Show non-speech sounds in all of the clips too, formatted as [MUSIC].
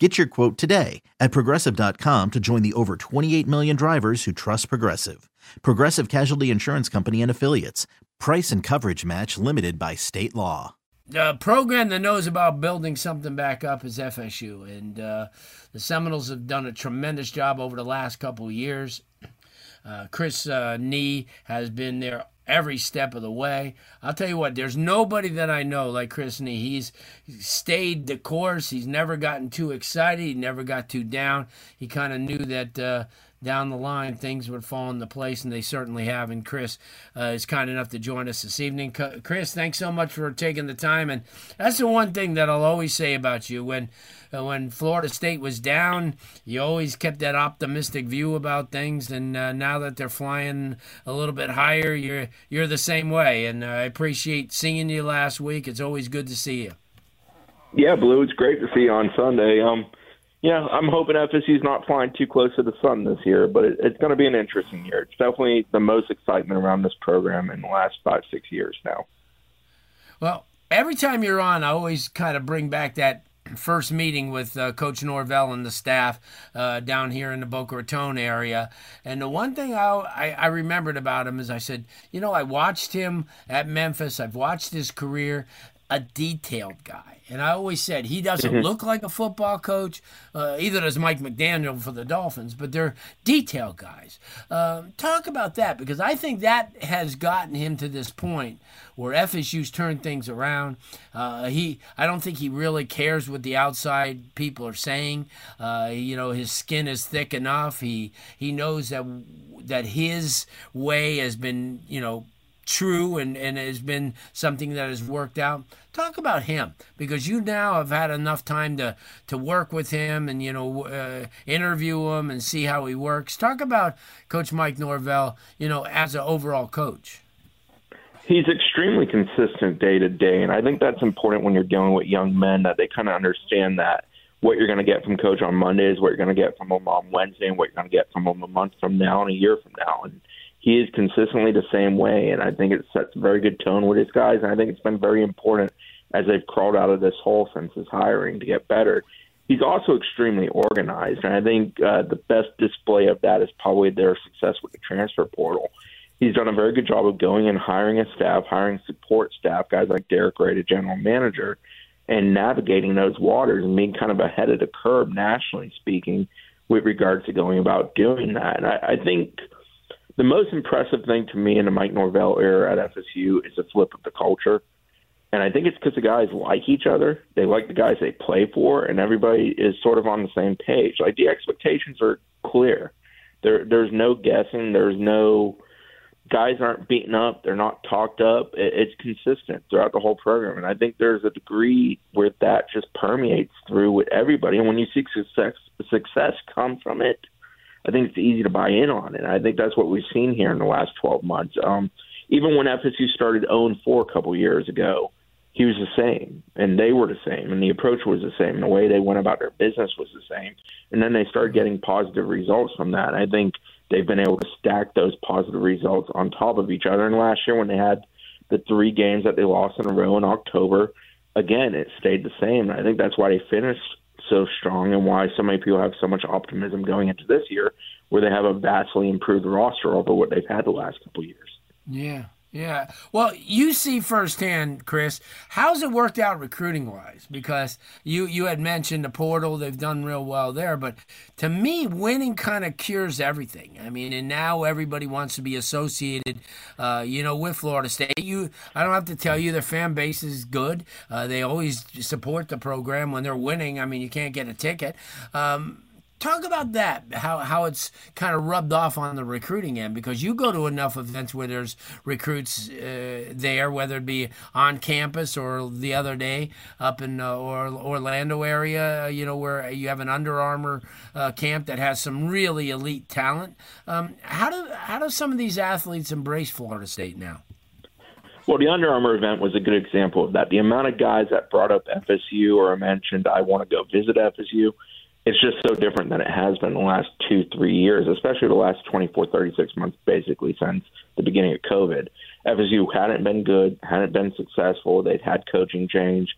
Get your quote today at progressive.com to join the over 28 million drivers who trust Progressive. Progressive Casualty Insurance Company and Affiliates. Price and coverage match limited by state law. The program that knows about building something back up is FSU, and uh, the Seminoles have done a tremendous job over the last couple years. Uh, Chris uh, Nee has been there every step of the way. I'll tell you what, there's nobody that I know like Chris. He's stayed the course. He's never gotten too excited. He never got too down. He kind of knew that uh, down the line things would fall into place, and they certainly have. And Chris uh, is kind enough to join us this evening. Chris, thanks so much for taking the time. And that's the one thing that I'll always say about you when uh, when Florida State was down, you always kept that optimistic view about things. And uh, now that they're flying a little bit higher, you're you're the same way. And uh, I appreciate seeing you last week. It's always good to see you. Yeah, Blue, it's great to see you on Sunday. Um, yeah, I'm hoping FSU's not flying too close to the sun this year, but it, it's going to be an interesting year. It's definitely the most excitement around this program in the last five, six years now. Well, every time you're on, I always kind of bring back that first meeting with uh, Coach Norvell and the staff uh, down here in the Boca Raton area. And the one thing I, I, I, remembered about him is I said, you know, I watched him at Memphis, I've watched his career, a detailed guy. And I always said he doesn't mm-hmm. look like a football coach. Uh, either does Mike McDaniel for the Dolphins, but they're detail guys. Um, talk about that because I think that has gotten him to this point where FSU's turned things around. Uh, he, I don't think he really cares what the outside people are saying. Uh, you know, his skin is thick enough. He he knows that that his way has been, you know, true and, and has been something that has worked out. Talk about him because you now have had enough time to, to work with him and, you know, uh, interview him and see how he works. Talk about Coach Mike Norvell, you know, as an overall coach. He's extremely consistent day to day, and I think that's important when you're dealing with young men that they kind of understand that what you're going to get from coach on Monday is what you're going to get from him on Wednesday, and what you're going to get from him a month from now and a year from now. And he is consistently the same way, and I think it sets a very good tone with his guys. And I think it's been very important as they've crawled out of this hole since his hiring to get better. He's also extremely organized, and I think uh, the best display of that is probably their success with the transfer portal. He's done a very good job of going and hiring a staff, hiring support staff, guys like Darrick Yray, the general manager, and navigating those waters and being kind of ahead of the curve, nationally speaking, with regards to going about doing that. And I, I think – the most impressive thing to me in the Mike Norvell era at FSU is the flip of the culture. And I think it's because the guys like each other. They like the guys they play for, and everybody is sort of on the same page. Like the expectations are clear. There, there's no guessing. There's no guys aren't beaten up. They're not talked up. It, it's consistent throughout the whole program, and I think there's a degree where that just permeates through with everybody. And when you see success, success come from it, I think it's easy to buy in on it. I think that's what we've seen here in the last 12 months. Um, even when FSU started 0 4 a couple years ago, he was the same, and they were the same, and the approach was the same, and the way they went about their business was the same. And then they started getting positive results from that. I think they've been able to stack those positive results on top of each other. And last year, when they had the three games that they lost in a row in October, again, it stayed the same. And I think that's why they finished so strong and why so many people have so much optimism going into this year, where they have a vastly improved roster over what they've had the last couple years. Yeah, yeah. Well, you see firsthand, Chris, how's it worked out recruiting wise? Because you you had mentioned the portal, they've done real well there, but to me, winning kind of cures everything. I mean, and now everybody wants to be associated, uh, you know, with Florida State. You, I don't have to tell you, their fan base is good. Uh, they always support the program when they're winning. I mean, you can't get a ticket. Um, talk about that how how it's kind of rubbed off on the recruiting end because you go to enough events where there's recruits uh, there whether it be on campus or the other day up in uh, or Orlando area you know where you have an Under Armour uh, camp that has some really elite talent um, how do how do some of these athletes embrace Florida State now Well, the Under Armour event was a good example of that. The amount of guys that brought up FSU or mentioned, I want to go visit FSU, it's just so different than it has been the last two, three years, especially the last 24, 36 months, basically, since the beginning of COVID. FSU hadn't been good, hadn't been successful. They'd had coaching change.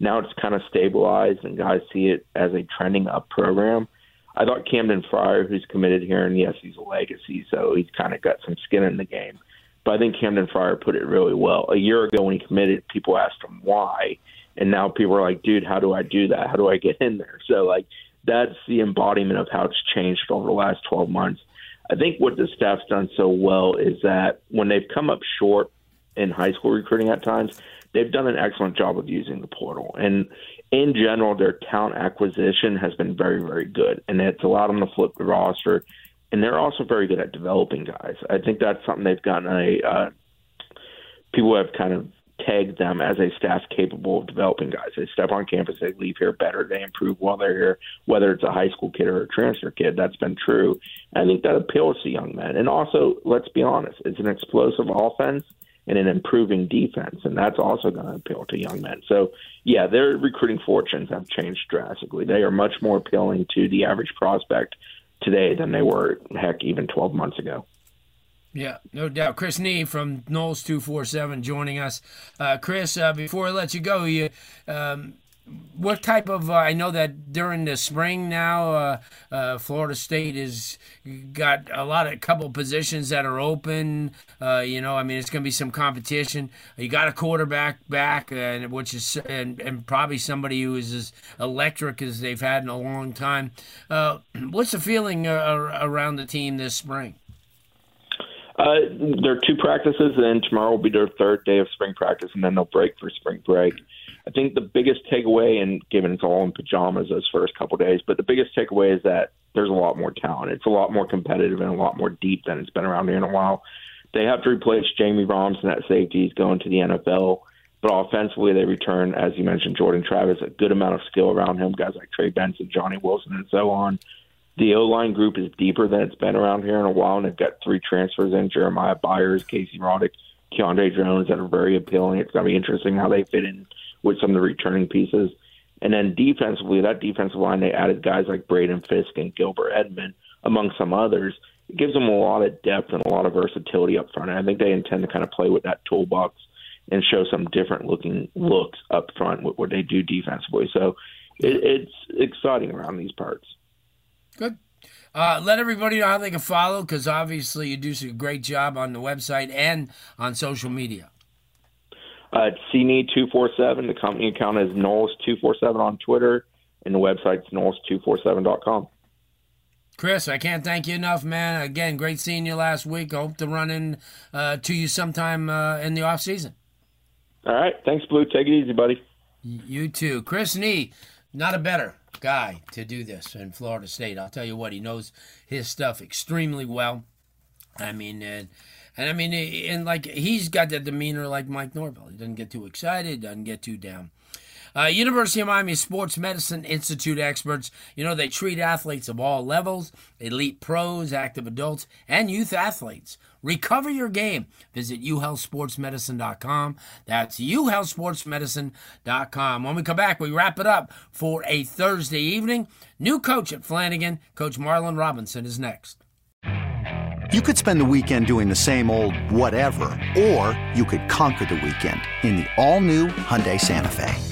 Now it's kind of stabilized, and guys see it as a trending up program. I thought Camden Fryer, who's committed here, and yes, he's a legacy, so he's kind of got some skin in the game. But I think Camden Fryer put it really well. A year ago when he committed, people asked him why, and now people are like, "Dude, how do I do that? How do I get in there?" So like that's the embodiment of how it's changed over the last 12 months. I think what the staff's done so well is that when they've come up short in high school recruiting at times, they've done an excellent job of using the portal. And in general, their talent acquisition has been very, very good, and it's allowed them to flip the roster. And they're also very good at developing guys. I think that's something they've gotten a uh, people have kind of tagged them as a staff capable of developing guys. They step on campus, they leave here better, they improve while they're here, whether it's a high school kid or a transfer kid. That's been true. I think that appeals to young men. And also, let's be honest, it's an explosive offense and an improving defense, and that's also going to appeal to young men. So, yeah, their recruiting fortunes have changed drastically. They are much more appealing to the average prospect today than they were, heck, even 12 months ago. Yeah, no doubt. Chris Nee from Noles two four seven joining us. Uh, Chris, uh, before I let you go, you um, what type of? Uh, I know that during the spring now, uh, uh, Florida State has got a lot of couple positions that are open. Uh, you know, I mean, it's going to be some competition. You got a quarterback back, and which is and, and probably somebody who is as electric as they've had in a long time. [CLEARS THROAT] what's the feeling around the team this spring? Uh, there are two practices, and tomorrow will be their third day of spring practice, and then they'll break for spring break. I think the biggest takeaway, and given it's all in pajamas those first couple days, but the biggest takeaway is that there's a lot more talent. It's a lot more competitive and a lot more deep than it's been around here in a while. They have to replace Jammie Robinson at safety. He's going to the NFL. But offensively, they return, as you mentioned, Jordan Travis, a good amount of skill around him, guys like Trey Benson, Johnny Wilson, and so on. The O line group is deeper than it's been around here in a while, and they've got three transfers in Jeremiah Byers, Casey Roddick, Keandre Jones that are very appealing. It's going to be interesting how they fit in with some of the returning pieces. And then defensively, that defensive line, they added guys like Braden Fiske and Gilbert Edmond, among some others. It gives them a lot of depth and a lot of versatility up front. And I think they intend to kind of play with that toolbox and show some different looking looks up front with what they do defensively. So it, it's exciting around these parts. Good. Uh, let everybody know how they can follow because obviously you do a great job on the website and on social media. Uh, CNE247. The company account is Noles247 on Twitter, and the website's Noles247.com. Chris, I can't thank you enough, man. Again, great seeing you last week. I hope to run in uh, to you sometime uh, in the off season. All right. Thanks, Blue. Take it easy, buddy. You too. Chris Nee, not a better guy to do this in Florida State. I'll tell you what, he knows his stuff extremely well. I mean, and, and I mean, and like he's got that demeanor like Mike Norvell. He doesn't get too excited, doesn't get too down. Uh, University of Miami Sports Medicine Institute experts, you know, they treat athletes of all levels, elite pros, active adults, and youth athletes. Recover your game. Visit uhealthsportsmedicine.com. That's uhealthsportsmedicine.com. When we come back, we wrap it up for a Thursday evening. New coach at Flanagan, Coach Marlon Robinson, is next. You could spend the weekend doing the same old whatever, or you could conquer the weekend in the all-new Hyundai Santa Fe.